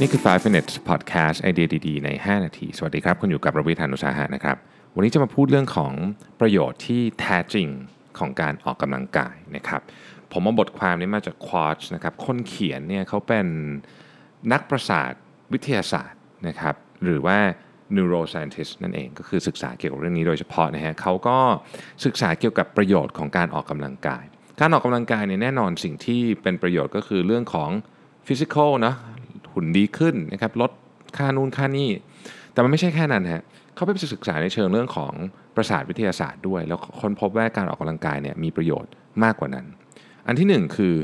นี่คือ 5 minutes podcast ไอเดียดีๆ ใน 5 นาที สวัสดีครับ คุณอยู่กับระวิธานุสาหะนะครับ วันนี้จะมาพูดเรื่องของประโยชน์ที่แท้จริงของการออกกำลังกายนะครับ ผมเอาบทความนี้มาจาก Quartz นะครับ คนเขียนเนี่ยเขาเป็นนักประสาทวิทยาศาสตร์นะครับ หรือว่า neuroscientist นั่นเอง ก็คือศึกษาเกี่ยวกับเรื่องนี้โดยเฉพาะนะฮะเขาก็ศึกษาเกี่ยวกับประโยชน์ของการออกกำลังกาย การออกกำลังกายเนี่ยแน่นอนสิ่งที่เป็นประโยชน์ก็คือเรื่องของphysical นะ หุ่นดีขึ้นนะครับลดค่านู่นค่านี่ แต่มันไม่ใช่แค่นั้นฮะเขาไปศึกษาในเชิงเรื่องของประสาทวิทยาศาสตร์ด้วย แล้วค้นพบว่าการออกกำลังกายเนี่ยมีประโยชน์มากกว่านั้น อันที่หนึ่งคือ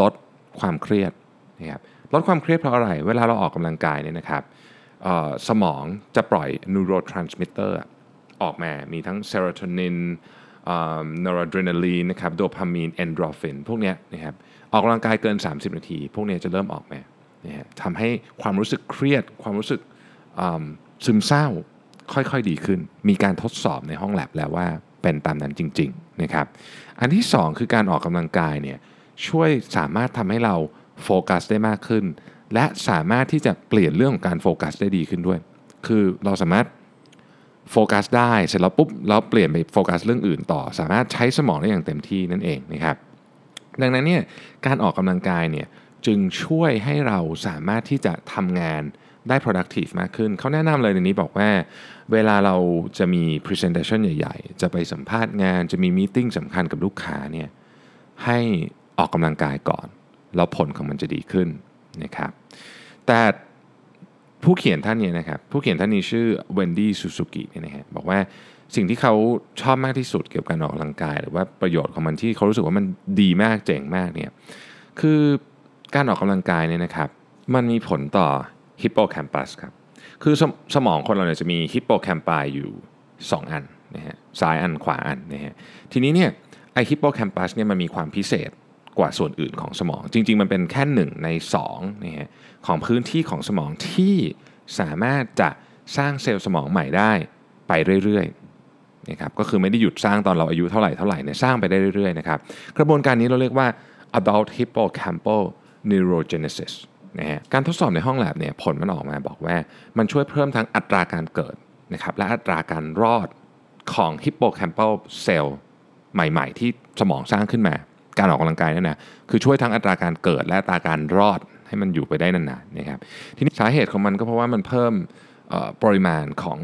ลดความเครียดนะครับลดความเครียดเพราะอะไร เวลาเราออกกำลังกายเนี่ยนะครับสมองจะปล่อย neurotransmitter ออกมา มีทั้งเซโรโทนินนอร์อะดรีนาลีนนะครับ โดพามีน เอนโดรฟิน พวกเนี้ยนะครับ ออกกำลังกายเกิน 30 นาที พวกเนี้ยจะเริ่มออกมา นะฮะทำให้ความรู้สึกเครียด ความรู้สึกซึมเศร้าค่อยๆดีขึ้น มีการทดสอบในห้องแลบแล้วว่าเป็นตามนั้นจริงๆนะครับอันที่ 2 คือการออกกำลังกายเนี่ยช่วยสามารถทำให้เราโฟกัสได้มากขึ้น และสามารถที่จะเปลี่ยนเรื่องของการโฟกัสได้ดีขึ้นด้วย คือเราสามารถโฟกัสได้เสร็จแล้วปุ๊บเราเปลี่ยนไปโฟกัสเรื่องอื่นต่อ สามารถใช้สมองได้อย่างเต็มที่นั่นเองนะครับดังนั้นเนี่ยการออกกำลังกายเนี่ย จึงช่วยให้เราสามารถที่จะทำงานได้ productive มากขึ้น เขาแนะนำเลยในนี้บอกว่า เวลาเราจะมี presentation ใหญ่ ๆ จะไปสัมภาษณ์งาน จะมี meeting สำคัญกับลูกค้าเนี่ย ให้ออกกำลังกายก่อน แล้วผลของมันจะดีขึ้นนะครับ แต่ผู้เขียนท่านนี้นะครับ ผู้เขียนท่านนี้ชื่อเวนดี้ซูซูกิเนี่ยนะฮะบอกว่าสิ่งที่เขาชอบมากที่สุดเกี่ยวกับการออกกำลังกาย หรือว่าประโยชน์ของมันที่เขารู้สึกว่ามันดีมากเจ๋งมากเนี่ยคือ การออกกำลังกายเนี่ยนะครับ มันมีผลต่อฮิปโปแคมปัสครับ คือสมสมองคนเราเนี่ยจะมี hippocampi อยู่ 2 อันนะฮะ ซ้ายอันขวาอันนะฮะ ทีนี้เนี่ยไอฮิปโปแคมปัสเนี่ยมันมีความพิเศษกว่าส่วนอื่นของสมอง จริง ๆ มันเป็นแค่หนึ่งใน2นะฮะของพื้นที่ของสมองที่สามารถจะสร้างเซลล์สมองใหม่ได้ไปเรื่อยๆนะครับก็คือไม่ได้หยุดสร้างตอนเราอายุเท่าไหร่เท่าไหร่เนี่ยสร้างไปได้เรื่อยๆนะครับกระบวนการนี้เราเรียกว่า adult hippocampal neurogenesis นะฮะการทดสอบในห้องแลบเนี่ยผลมันออกมาบอกว่ามันช่วยเพิ่มทั้งอัตราการเกิดนะครับและอัตราการรอดของ hippocampal cell ใหม่ๆ ที่สมองสร้างขึ้นมา การออกกำลังกายนั่นนะคือช่วยทั้งอัตราการเกิดและอัตราการรอดให้มันอยู่ไปได้นานๆนะครับทีนี้สาเหตุของมันก็เพราะว่ามันเพิ่มปริมาณของ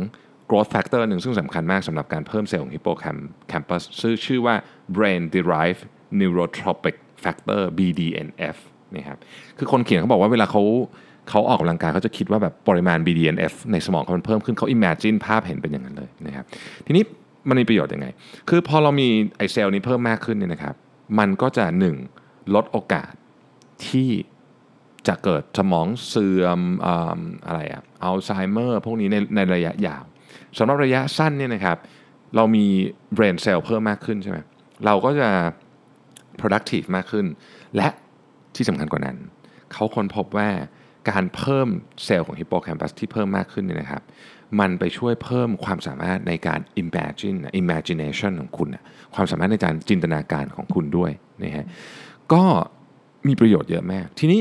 growth factor หนึ่งซึ่งสำคัญมากสำหรับการเพิ่มเซลล์ของ hippocampus ชื่อชื่อว่า brain derived neurotropic factor BDNF นะครับคือคนเขียนเขาบอกว่าเวลาเขาเขาออกกำลังกายเขาจะคิดว่าแบบปริมาณ BDNF ในสมองเขามันเพิ่มขึ้นเขา imagine ภาพเห็นเป็นอย่างนั้นเลยนะครับทีนี้มันมีประโยชน์ยังไง คือพอเรามีไอเซลล์นี้เพิ่มมากขึ้นเนี่ยนะครับ มันก็จะ 1. ลดโอกาสที่จะเกิดสมองเสื่อมอะไรอะอัลไซเมอร์พวกนี้ในในระยะยาวสำหรับระยะสั้นเนี่ยนะครับ เรามี brain cell เพิ่มมากขึ้นใช่ไหมเราก็จะ productive มากขึ้น และ ที่สำคัญกว่านั้น เขาค้นพบว่าการเพิ่มเซลล์ของฮิปโปแคมปัสที่เพิ่มมากขึ้นเนี่ยนะครับ มันไปช่วยเพิ่มความสามารถในการ imagine imagination ของคุณ ความสามารถในการจินตนาการของคุณด้วยนะฮะก็มีประโยชน์เยอะมาก ทีนี้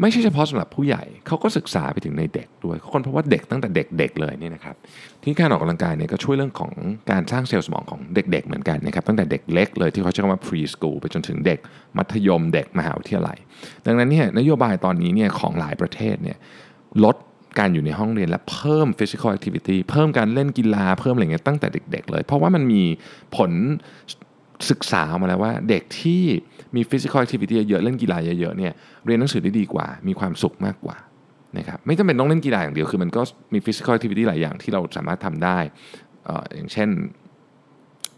ไม่ใช่เฉพาะสำหรับผู้ใหญ่ เขาก็ศึกษาไปถึงในเด็กด้วยเขาค้นพบว่าเด็กตั้งแต่เด็กๆเลยนี่นะครับที่การออกกำลังกายเนี่ยก็ช่วยเรื่องของการสร้างเซลล์สมองของเด็ก ๆ เหมือนกันนะครับตั้งแต่เด็กเล็กเลยที่เขาใช้คำว่า preschool ไปจนถึงเด็ก มัธยมเด็กมหาวิทยาลัย ดังนั้นเนี่ยนโยบายตอนนี้เนี่ยของหลายประเทศเนี่ยลดการอยู่ในห้องเรียนและเพิ่ม physical activity เพิ่มการเล่นกีฬาเพิ่มอะไรเงี้ยตั้งแต่เด็ก ๆ เลย เพราะว่ามันมีผล ศึกษามาแล้วว่าเด็กที่มี physical activity เยอะเล่นกีฬาเยอะๆเนี่ยเรียนหนังสือได้ดีกว่า มีความสุขมากกว่านะครับไม่จำเป็นต้องเล่นกีฬาอย่างเดียวคือมันก็มี physical activity หลายอย่างที่เราสามารถทำได้ออย่างเช่น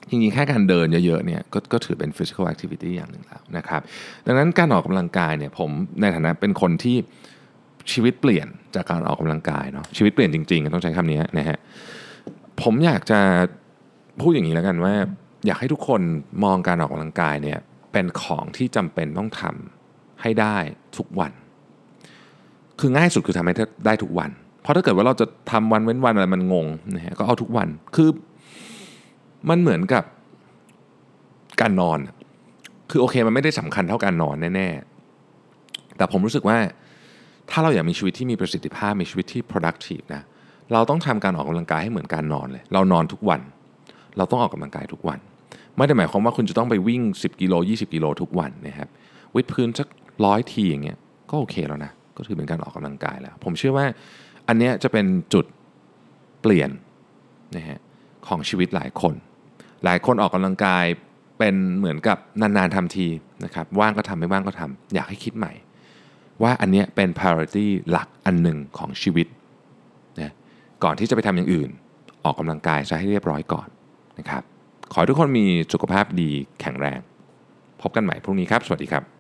จริงๆ แค่การเดินเยอะๆเนี่ยกก็ถือเป็น physical activity อย่างหนึ่งแล้วนะครับ ดังนั้นการออกกำลังกายเนี่ยผมในฐานะเป็นคนที่ชีวิตเปลี่ยนจากการออกกำลังกายเนาะชีวิตเปลี่ยนจริงๆ ต้องใช้คำนี้นะฮะผมอยากจะพูดอย่างนี้แล้วกันว่า อยากให้ทุกคนมองการออกกำลังกายเนี่ยเป็นของที่จำเป็นต้องทำให้ได้ทุกวัน คือง่ายสุดคือทำให้ได้ทุกวัน เพราะถ้าเกิดว่าเราจะทำวันเว้นวันอะไรมันงงนะฮะก็เอาทุกวันคือมันเหมือนกับการนอน คือโอเคมันไม่ได้สำคัญเท่าการนอนแน่ๆ แต่ผมรู้สึกว่าถ้าเราอยากมีชีวิตที่มีประสิทธิภาพมีชีวิตที่ productive นะเราต้องทำการออกกำลังกายให้เหมือนการนอนเลย เรานอนทุกวัน เราต้องออกกำลังกายทุกวัน ไม่ได้หมายความว่าคุณจะต้องไปวิ่ง 10 กิโล 20 กิโลทุกวันนะครับวิดพื้นสักร้อยทีอย่างเงี้ยก็โอเคแล้วนะก็ถือเป็นการออกกำลังกายแล้ว ผมเชื่อว่าอันเนี้ยจะเป็นจุดเปลี่ยนนะฮะของชีวิตหลายคน หลายคนออกกำลังกายเป็นเหมือนกับนานๆทำทีนะครับว่างก็ทำไม่ว่างก็ทำอยากให้คิดใหม่ ว่าอันเนี้ยเป็น priority หลักอันหนึ่งของชีวิตนะก่อนที่จะไปทำอย่างอื่น ออกกำลังกายซะให้เรียบร้อยก่อน นะครับ ขอให้ทุกคนมีสุขภาพดีแข็งแรง พบกันใหม่พรุ่งนี้ครับ สวัสดีครับ